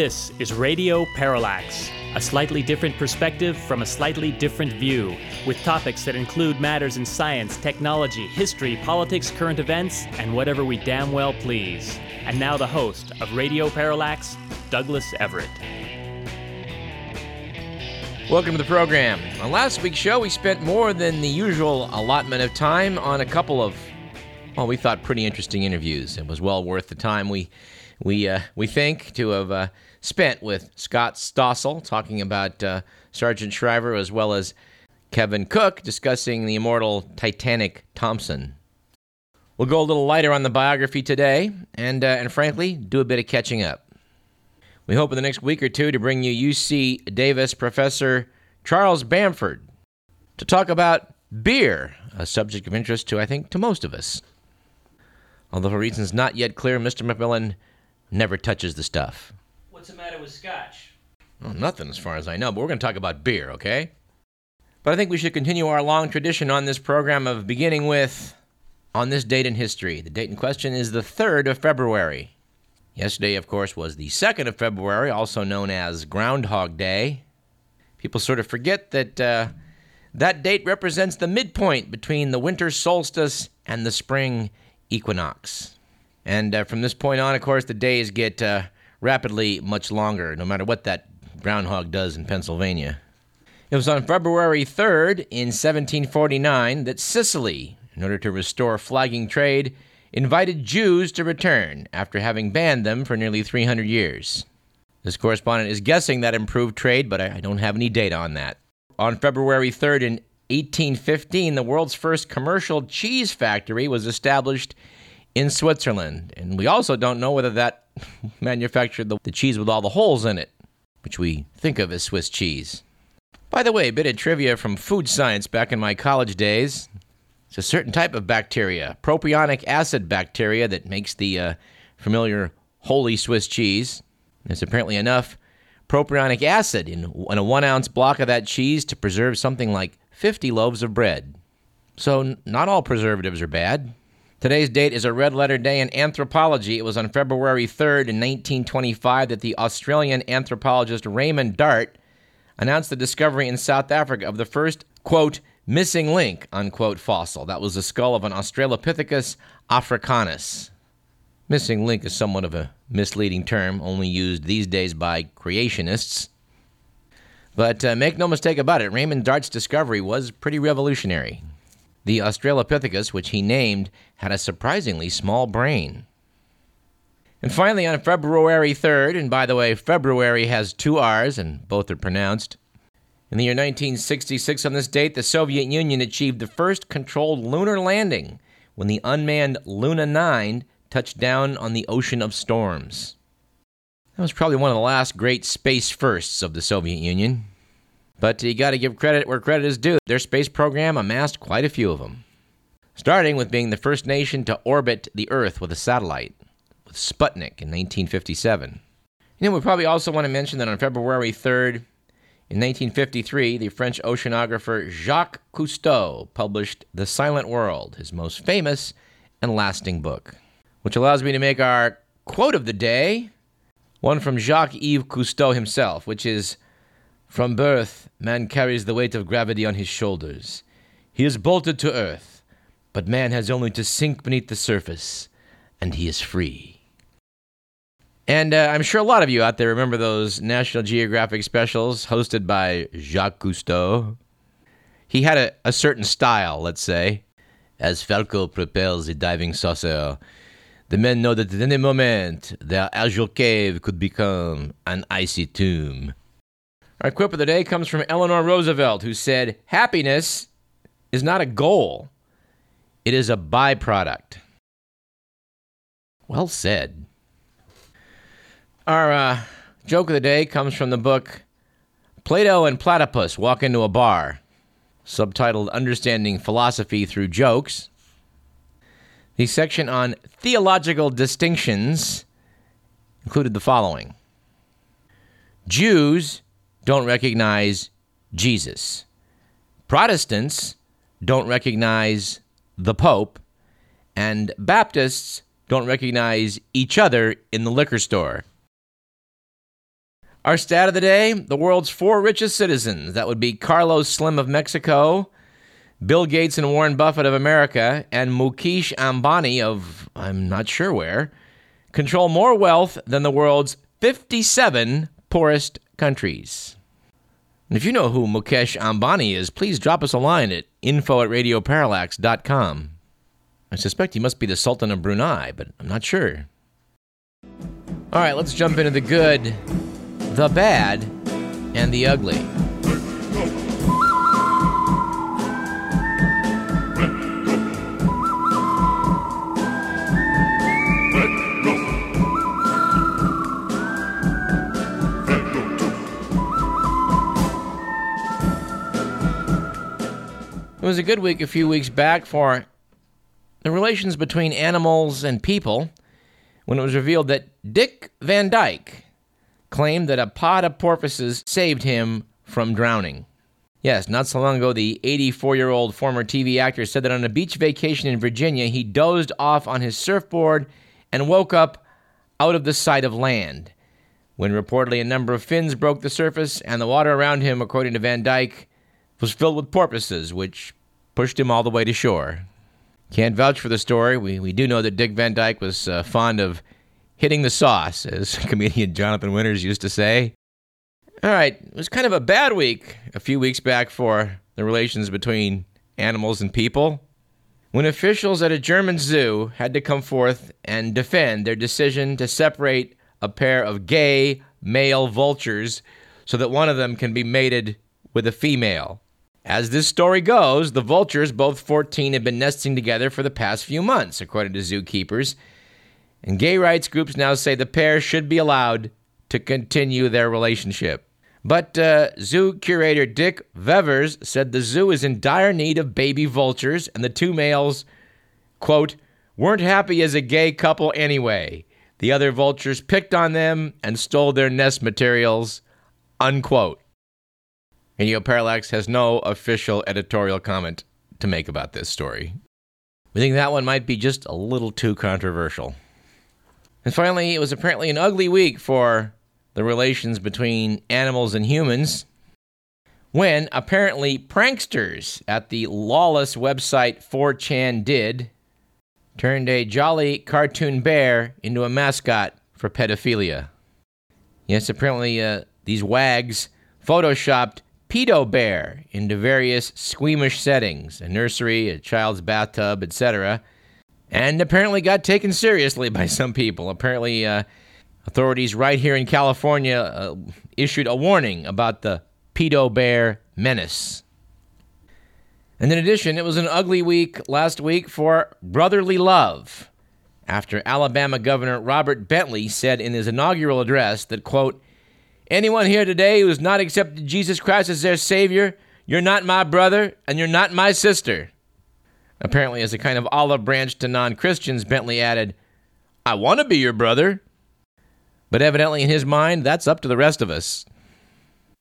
This is Radio Parallax, a slightly different perspective from a slightly different view, with topics that include matters in science, technology, history, politics, current events, and whatever we damn well please. And now the host of Radio Parallax, Douglas Everett. Welcome to the program. On last week's show, we spent more than the usual allotment of time on a couple of, well, we thought pretty interesting interviews. It was well worth the time we we uh, we think to have uh, spent with Scott Stossel talking about uh, Sargent Shriver as well as Kevin Cook discussing the immortal Titanic Thompson. We'll go a little lighter on the biography today, and uh, and frankly, do a bit of catching up. We hope in the next week or two to bring you UC Davis professor Charles Bamforth to talk about beer, a subject of interest to I think to most of us. Although for reasons not yet clear, Mr. McMillan never touches the stuff. What's the matter with scotch? Well, nothing as far as I know, but we're going to talk about beer, okay? But I think we should continue our long tradition on this program of beginning with on this date in history. The date in question is the 3rd of February. Yesterday, of course, was the 2nd of February, also known as Groundhog Day. People sort of forget that uh, that date represents the midpoint between the winter solstice and the spring equinox. And uh, from this point on, of course, the days get uh, rapidly much longer, no matter what that groundhog does in Pennsylvania. It was on February 3rd in 1749 that Sicily, in order to restore flagging trade, invited Jews to return after having banned them for nearly 300 years. This correspondent is guessing that improved trade, but I don't have any data on that. On February 3rd in 1815, the world's first commercial cheese factory was established in Switzerland. And we also don't know whether that manufactured the, the cheese with all the holes in it, which we think of as Swiss cheese. By the way, a bit of trivia from food science back in my college days. It's a certain type of bacteria, propionic acid bacteria, that makes the uh, familiar holy Swiss cheese. There's apparently enough propionic acid in, in a one ounce block of that cheese to preserve something like 50 loaves of bread. So, not all preservatives are bad. Today's date is a red letter day in anthropology. It was on February 3rd in 1925 that the Australian anthropologist Raymond Dart announced the discovery in South Africa of the first, quote, missing link, unquote, fossil. That was the skull of an Australopithecus africanus. Missing link is somewhat of a misleading term, only used these days by creationists. But uh, make no mistake about it, Raymond Dart's discovery was pretty revolutionary. The Australopithecus, which he named, had a surprisingly small brain. And finally, on February 3rd, and by the way, February has two R's, and both are pronounced. In the year 1966, on this date, the Soviet Union achieved the first controlled lunar landing when the unmanned Luna 9 touched down on the Ocean of Storms. That was probably one of the last great space firsts of the Soviet Union. But you got to give credit where credit is due. Their space program amassed quite a few of them. Starting with being the first nation to orbit the Earth with a satellite, with Sputnik in 1957. You know, we probably also want to mention that on February 3rd, in 1953, the French oceanographer Jacques Cousteau published The Silent World, his most famous and lasting book, which allows me to make our quote of the day, one from Jacques Yves Cousteau himself, which is from birth, man carries the weight of gravity on his shoulders. He is bolted to earth, but man has only to sink beneath the surface, and he is free. And uh, I'm sure a lot of you out there remember those National Geographic specials hosted by Jacques Cousteau. He had a, a certain style, let's say. As Falco propels a diving saucer, the men know that at any moment their azure cave could become an icy tomb. Our quip of the day comes from Eleanor Roosevelt, who said, Happiness is not a goal, it is a byproduct. Well said. Our uh, joke of the day comes from the book Plato and Platypus Walk into a Bar, subtitled Understanding Philosophy Through Jokes. The section on theological distinctions included the following Jews don't recognize Jesus. Protestants don't recognize the Pope, and Baptists don't recognize each other in the liquor store. Our stat of the day the world's four richest citizens. That would be Carlos Slim of Mexico, Bill Gates and Warren Buffett of America, and Mukesh Ambani of I'm not sure where, control more wealth than the world's 57 poorest countries. And if you know who Mukesh Ambani is, please drop us a line at info at radioparallax.com. I suspect he must be the Sultan of Brunei, but I'm not sure. All right, let's jump into the good the bad, and the ugly. Was a good week a few weeks back for the relations between animals and people when it was revealed that Dick Van Dyke, claimed that a pod of porpoises saved him from drowning. Yes, not so long ago, the 84 year old former TV actor said that on a beach vacation in Virginia, he dozed off on his surfboard and woke up out of the sight of land. When reportedly a number of fins broke the surface, and the water around him, according to Van Dyke, was filled with porpoises, which pushed him all the way to shore. Can't vouch for the story. We, we do know that Dick Van Dyke was uh, fond of hitting the sauce, as comedian Jonathan Winters used to say. All right, it was kind of a bad week a few weeks back for the relations between animals and people. When officials at a German zoo had to come forth and defend their decision to separate a pair of gay male vultures so that one of them can be mated with a female. As this story goes, the vultures, both 14, have been nesting together for the past few months, according to zookeepers, and gay rights groups now say the pair should be allowed to continue their relationship. But uh, zoo curator Dick Vevers said the zoo is in dire need of baby vultures, and the two males, quote, weren't happy as a gay couple anyway. The other vultures picked on them and stole their nest materials, unquote. Radio Parallax has no official editorial comment to make about this story. We think that one might be just a little too controversial. And finally, it was apparently an ugly week for the relations between animals and humans when apparently pranksters at the lawless website 4chan did turned a jolly cartoon bear into a mascot for pedophilia. Yes, apparently uh, these wags photoshopped pedo bear into various squeamish settings a nursery, a child's bathtub, etc and apparently got taken seriously by some people. Apparently, uh, authorities right here in California uh, issued a warning about the pedo bear menace. And in addition, it was an ugly week last week for brotherly love after Alabama Governor Robert Bentley said in his inaugural address that, quote, anyone here today who has not accepted Jesus Christ as their Savior, you're not my brother and you're not my sister. Apparently, as a kind of olive branch to non Christians, Bentley added, I want to be your brother. But evidently, in his mind, that's up to the rest of us.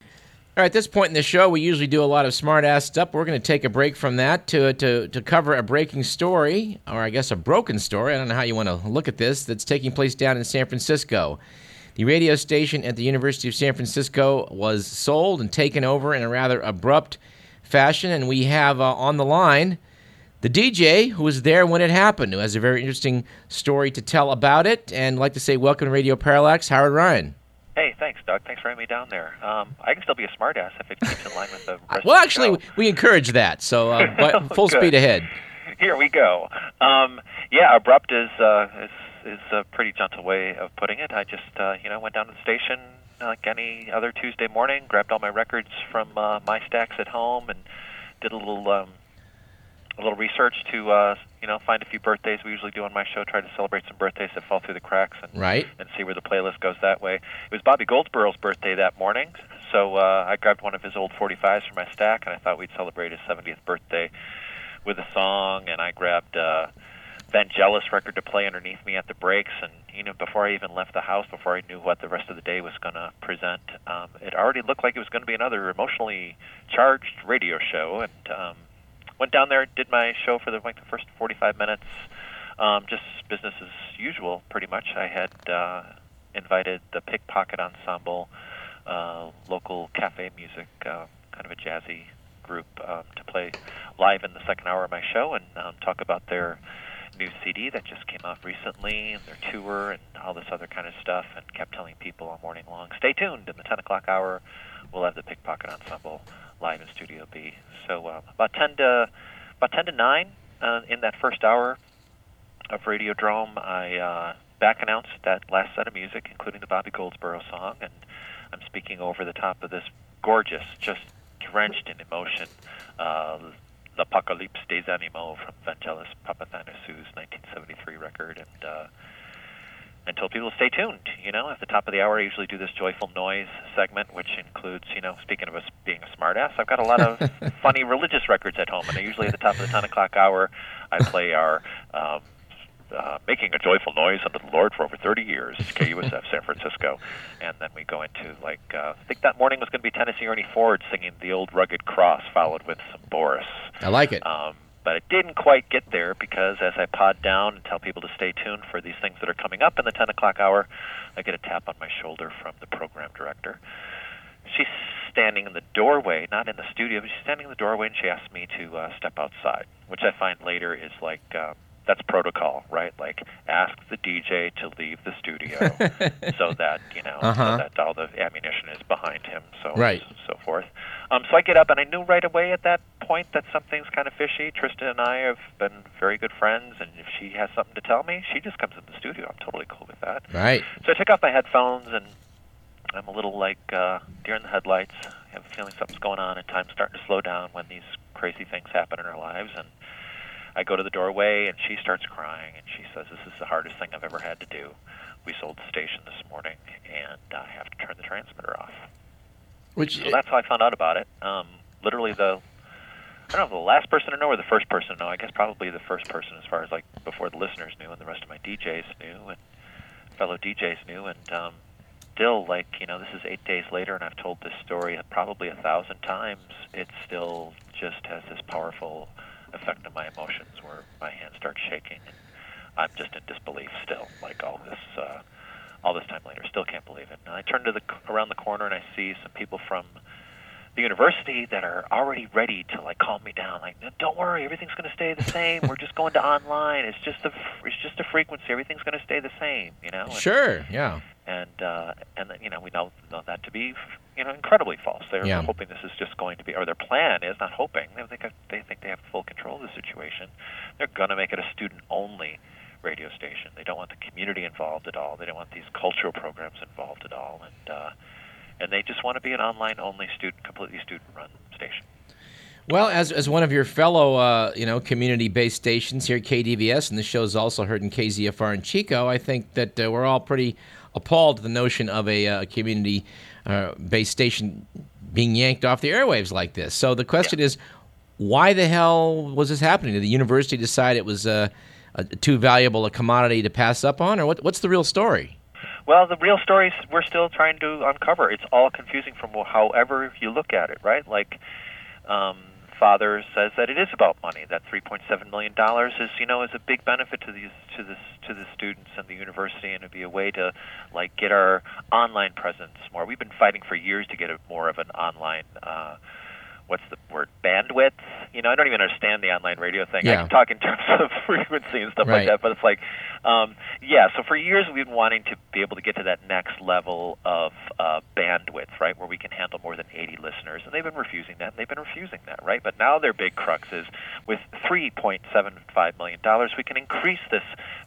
All right, at this point in the show, we usually do a lot of smart ass stuff. We're going to take a break from that to, to, to cover a breaking story, or I guess a broken story. I don't know how you want to look at this, that's taking place down in San Francisco. The radio station at the University of San Francisco was sold and taken over in a rather abrupt fashion, and we have uh, on the line the DJ who was there when it happened, who has a very interesting story to tell about it. And I'd like to say welcome to Radio Parallax, Howard Ryan. Hey, thanks, Doug. Thanks for having me down there. Um, I can still be a smartass if it keeps in line with the rest Well, actually, we encourage that. So, uh, full speed ahead. Here we go. Um, yeah, abrupt is uh, is is a pretty gentle way of putting it. I just uh, you know went down to the station like any other Tuesday morning, grabbed all my records from uh, my stacks at home, and did a little um, a little research to uh, you know find a few birthdays we usually do on my show. Try to celebrate some birthdays that fall through the cracks and right. and see where the playlist goes that way. It was Bobby Goldsboro's birthday that morning, so uh, I grabbed one of his old 45s from my stack, and I thought we'd celebrate his 70th birthday with a song. And I grabbed uh, Vangelis record to play underneath me at the breaks, and you know before I even left the house, before I knew what the rest of the day was going to present, um, it already looked like it was going to be another emotionally charged radio show, and um, went down there, did my show for the like the first 45 minutes, um, just business as usual, pretty much. I had uh, invited the Pickpocket Ensemble uh, local cafe music, uh, kind of a jazzy group, um, to play live in the second hour of my show and um, talk about their new CD that just came out recently and their tour and all this other kind of stuff. And kept telling people all morning long, stay tuned. In the 10 o'clock hour, we'll have the Pickpocket Ensemble live in Studio B. So uh, about 10 to about 10 to 9 uh, in that first hour of Radiodrome, I uh, back announced that last set of music, including the Bobby Goldsboro song, and I'm speaking over the top of this gorgeous, just drenched in emotion, uh, L'Apocalypse des Animaux from Vangelis Papathanassiou's 1973 record, and uh, and told people to stay tuned. You know, at the top of the hour, I usually do this joyful noise segment, which includes, you know, speaking of us being a smartass, I've got a lot of funny religious records at home, and I usually at the top of the 10 o'clock hour, I play our um, uh, making a joyful noise unto the Lord for over 30 years, KUSF San Francisco. And then we go into, like, uh, I think that morning was going to be Tennessee Ernie Ford singing The Old Rugged Cross, followed with some Boris. I like it. Um, but it didn't quite get there because as I pod down and tell people to stay tuned for these things that are coming up in the 10 o'clock hour, I get a tap on my shoulder from the program director. She's standing in the doorway, not in the studio, but she's standing in the doorway, and she asks me to uh, step outside, which I find later is like um, that's protocol, right? Like ask the DJ to leave the studio so that you know Uh-huh. so that all the ammunition is behind him, so Right. and so forth. Um, so I get up, and I knew right away at that point that something's kind of fishy. Tristan and I have been very good friends, and if she has something to tell me, she just comes in the studio. I'm totally cool with that. Right. So I take off my headphones, and I'm a little like uh, deer in the headlights. I have a feeling something's going on, and time's starting to slow down when these crazy things happen in our lives. And I go to the doorway, and she starts crying, and she says, "This is the hardest thing I've ever had to do. We sold the station this morning, and I have to turn the transmitter off." Which So that's how I found out about it. Um, literally, the I don't know if the last person to know or the first person to know. I guess probably the first person, as far as like before the listeners knew, and the rest of my DJs knew, and fellow DJs knew, and um, still, like you know, this is eight days later, and I've told this story probably a thousand times. It still just has this powerful effect on my emotions, where my hands start shaking, and I'm just in disbelief still. Like all this, uh, all this time later, still can't believe it. And I turn to the around the corner, and I see some people from the university that are already ready to like calm me down like "No, don't worry everything's going to stay the same we're just going to online it's just a it's just a frequency everything's going to stay the same you know and, sure, yeah. And uh and you know we know know that to be you know incredibly false. They're Yeah. hoping this is just going to be or their plan is not hoping. They think they think they have full control of the situation. They're going to make it a student only radio station. They don't want the community involved at all. They don't want these cultural programs involved at all. And uh and they just want to be an online only student completely student run station Well, as, as one of your fellow, uh, you know, community-based stations here at KDVS, and the show is also heard in KZFR in Chico, I think that uh, we're all pretty appalled at the notion of a uh, community-based station being yanked off the airwaves like this. So the question is, why the hell was this happening? Did the university decide it was uh, a, too valuable a commodity to pass up on, or what, what's the real story? Well, the real stories we're still trying to uncover. It's all confusing from however you look at it, right? Like, um, Father says that it is about money. That 3.7 million dollars is, you know, is a big benefit to these to this to the students and the university, and it'd be a way to like get our online presence more. We've been fighting for years to get a more of an online. Uh, what's the word bandwidth you know i don't even understand the online radio thing. I can talk in terms of frequency and stuff Right. like that but it's like um, yeah so for years we've been wanting to be able to get to that next level of uh, bandwidth right where we can handle more than 80 listeners and they've been refusing that and they've been refusing that right? But now their big crux is with 3.75 million dollars we can increase this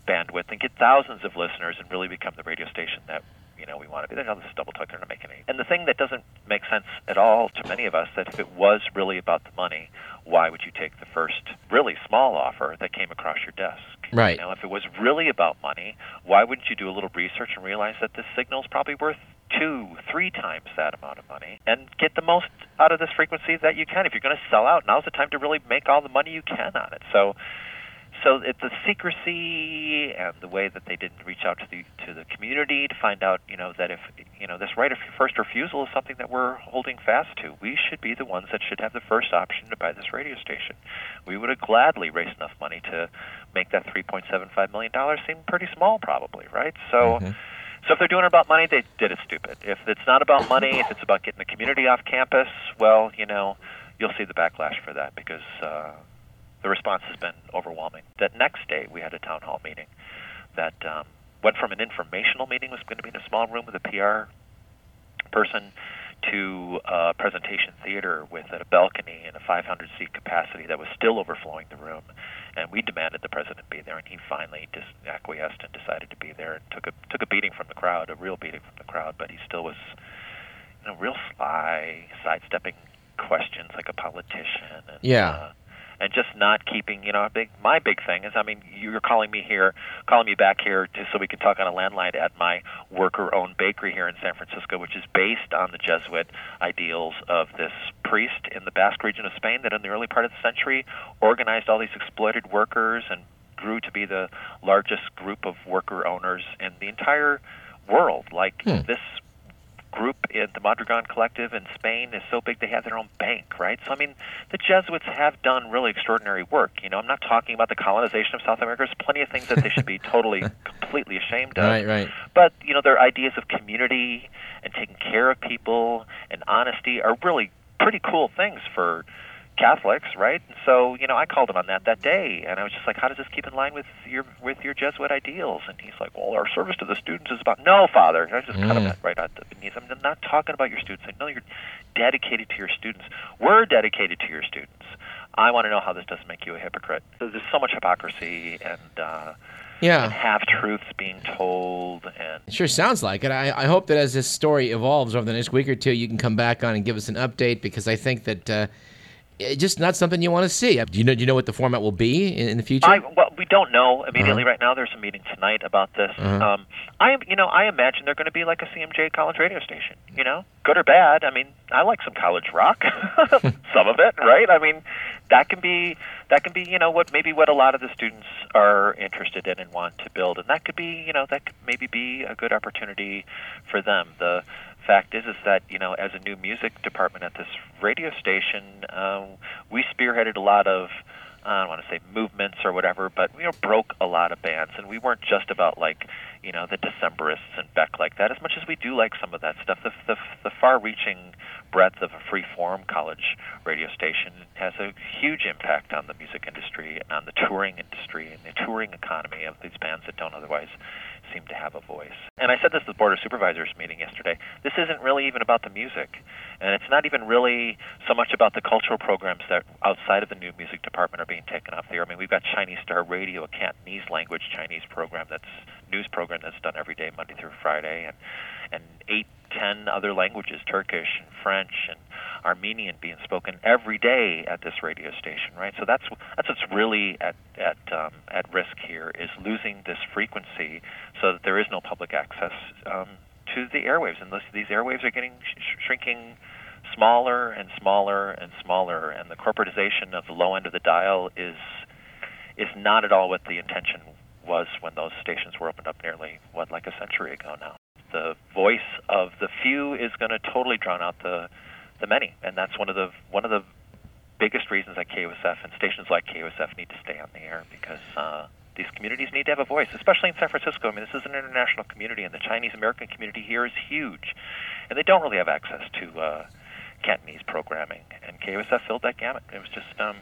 bandwidth and get thousands of listeners and really become the radio station that you know we want to be. This double talk. They're not making any. And the thing that doesn't make sense at all to many of us is that if it was really about the money, why would you take the first really small offer that came across your desk? Right. You know, if it was really about money, why wouldn't you do a little research and realize that this signal is probably worth two, three times that amount of money and get the most out of this frequency that you can. If you're going to sell out, now's the time to really make all the money you can on it. So so it, the secrecy and the way that they didn't reach out to the to the community to find out, you know, that if you know this right of first refusal is something that we're holding fast to. We should be the ones that should have the first option to buy this radio station. We would have gladly raised enough money to make that 3.75 million dollars seem pretty small, probably, right? So. So if they're doing it about money, they did it stupid. If it's not about money, if it's about getting the community off campus, well, you know, you'll see the backlash for that because uh, the response has been overwhelming. That next day, we had a town hall meeting that um, went from an informational meeting, was going to be in a small room with a PR person, to a presentation theater with a balcony and a 500 seat capacity that was still overflowing the room. And we demanded the president be there, and he finally just acquiesced and decided to be there and took a took a beating from the crowd, a real beating from the crowd. But he still was, you know, real sly, sidestepping questions like a politician. And, Yeah. Uh, and just not keeping, you know, a big. My big thing is, I mean, you're calling me here, calling me back here, to, so we can talk on a landline at my worker-owned bakery here in San Francisco, which is based on the Jesuit ideals of this priest in the Basque region of Spain that, in the early part of the century, organized all these exploited workers and grew to be the largest group of worker owners in the entire world. Like Hmm. this group in the Mondragon Collective in Spain is so big they have their own bank, right? So I mean, the Jesuits have done really extraordinary work. You know, I'm not talking about the colonization of South America. There's plenty of things that they should be totally, completely ashamed of. Right, right. But you know, their ideas of community and taking care of people and honesty are really pretty cool things for Catholics, right? And so, you know, I called him on that that day, and I was just like, "How does this keep in line with your with your Jesuit ideals?" And he's like, "Well, our service to the students is about no, Father." And I just cut him Mm. right at the knees. I'm not talking about your students. I know you're dedicated to your students. We're dedicated to your students. I want to know how this doesn't make you a hypocrite. There's so much hypocrisy and uh, Yeah. half truths being told, and It sure sounds like it. I, I hope that as this story evolves over the next week or two, you can come back on and give us an update because I think that uh, just not something you want to see. Do you know? Do you know what the format will be in, in the future? I well, we don't know immediately Uh-huh. right now. There's a meeting tonight about this. Uh-huh. Um, I you know I imagine they're going to be like a CMJ college radio station. You know, good or bad. I mean, I like some college rock, some of it, right? I mean, that can be that can be you know what maybe what a lot of the students are interested in and want to build, and that could be you know that could maybe be a good opportunity for them. The fact is is that you know as a new music department at this radio station, um, we spearheaded a lot of I don't want to say movements or whatever, but we you know, broke a lot of bands, and we weren't just about like you know the Decemberists and Beck like that, as much as we do like some of that stuff. The the, the far-reaching breadth of a free-form college radio station has a huge impact on the music industry and on the touring industry and the touring economy of these bands that don't otherwise seem to have a voice. And I said this at the Board of Supervisors meeting yesterday. This isn't really even about the music. And it's not even really so much about the cultural programs that outside of the new music department are being taken off the air. I mean, we've got Chinese Star Radio, a Cantonese language Chinese program that's news program that's done every day, Monday through Friday, and and eight, ten other languages, Turkish and French and Armenian being spoken every day at this radio station, right? So that's that's what's really at at um, at risk here is losing this frequency, so that there is no public access um, to the airwaves, and this, these airwaves are getting sh- shrinking smaller and smaller and smaller, and the corporatization of the low end of the dial is is not at all what the intention was when those stations were opened up nearly what like a century ago now. The voice of the few is going to totally drown out the the many, and that's one of the one of the biggest reasons that KUSF and stations like KUSF need to stay on the air because uh, these communities need to have a voice, especially in San Francisco. I mean, this is an international community, and the Chinese American community here is huge, and they don't really have access to uh, Cantonese programming, and KUSF filled that gamut. It was just um,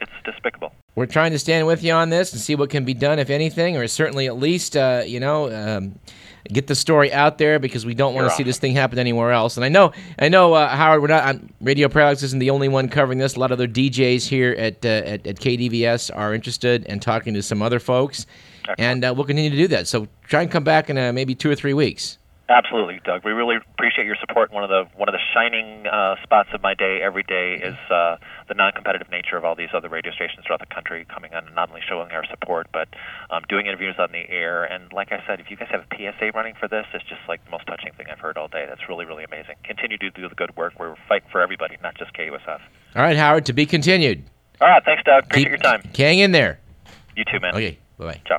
it's despicable. We're trying to stand with you on this and see what can be done, if anything, or certainly at least, uh, you know, um, get the story out there because we don't want to see this thing happen anywhere else. And I know, I know, uh, Howard, we're not on Radio Parallax isn't the only one covering this. A lot of other DJs here at uh, at, at KDVS are interested and talking to some other folks, and uh, we'll continue to do that. So try and come back in uh, maybe two or three weeks. Absolutely, Doug. We really appreciate your support. One of the one of the shining uh, spots of my day every day is uh, the non-competitive nature of all these other radio stations throughout the country coming on and not only showing our support, but um, doing interviews on the air. And like I said, if you guys have a PSA running for this, it's just like the most touching thing I've heard all day. That's really really amazing. Continue to do the good work. We're fighting for everybody, not just KUSF. All right, Howard, to be continued. All right, thanks, Doug. Appreciate Keep- your time. Hang in there. You too, man. Okay, bye bye. Ciao.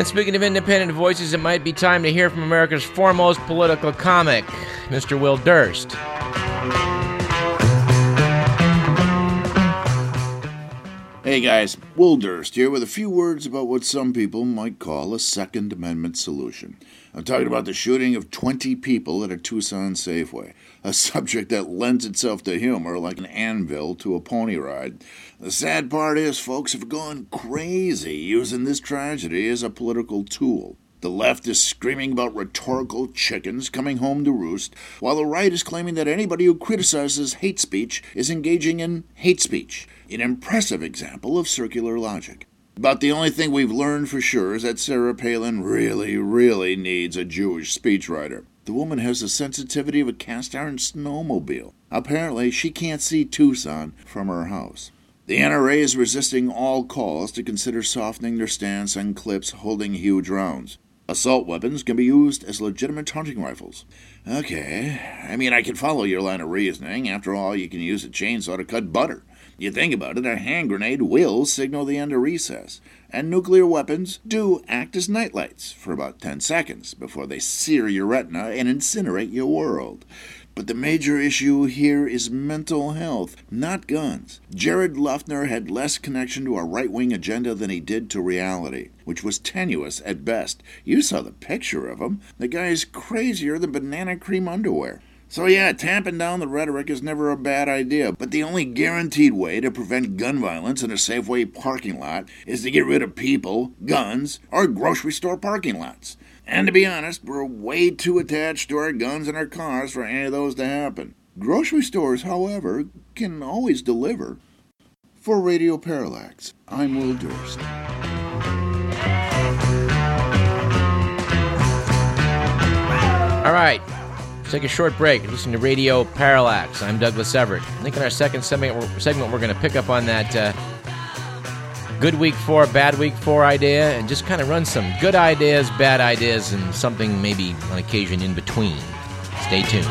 And speaking of independent voices, it might be time to hear from America's foremost political comic, Mr. Will Durst. Hey guys, Will Durst here with a few words about what some people might call a Second Amendment solution. I'm talking about the shooting of 20 people at a Tucson Safeway, a subject that lends itself to humor like an anvil to a pony ride. The sad part is, folks have gone crazy using this tragedy as a political tool. The left is screaming about rhetorical chickens coming home to roost, while the right is claiming that anybody who criticizes hate speech is engaging in hate speech an impressive example of circular logic. But the only thing we've learned for sure is that Sarah Palin really, really needs a Jewish speechwriter. The woman has the sensitivity of a cast iron snowmobile. Apparently, she can't see Tucson from her house. The NRA is resisting all calls to consider softening their stance on clips holding huge rounds. Assault weapons can be used as legitimate hunting rifles. Okay, I mean, I can follow your line of reasoning. After all, you can use a chainsaw to cut butter. You think about it, a hand grenade will signal the end of recess, and nuclear weapons do act as nightlights for about 10 seconds before they sear your retina and incinerate your world. But the major issue here is mental health, not guns. Jared Loughner had less connection to a right wing agenda than he did to reality, which was tenuous at best. You saw the picture of him. The guy's crazier than banana cream underwear. So, yeah, tamping down the rhetoric is never a bad idea, but the only guaranteed way to prevent gun violence in a Safeway parking lot is to get rid of people, guns, or grocery store parking lots. And to be honest, we're way too attached to our guns and our cars for any of those to happen. Grocery stores, however, can always deliver. For Radio Parallax, I'm Will Durst. All right. Take a short break. Listen to Radio Parallax. I'm Douglas Everett. I think in our second segment, segment we're going to pick up on that uh, good week four, bad week four idea and just kind of run some good ideas, bad ideas, and something maybe on occasion in between. Stay tuned.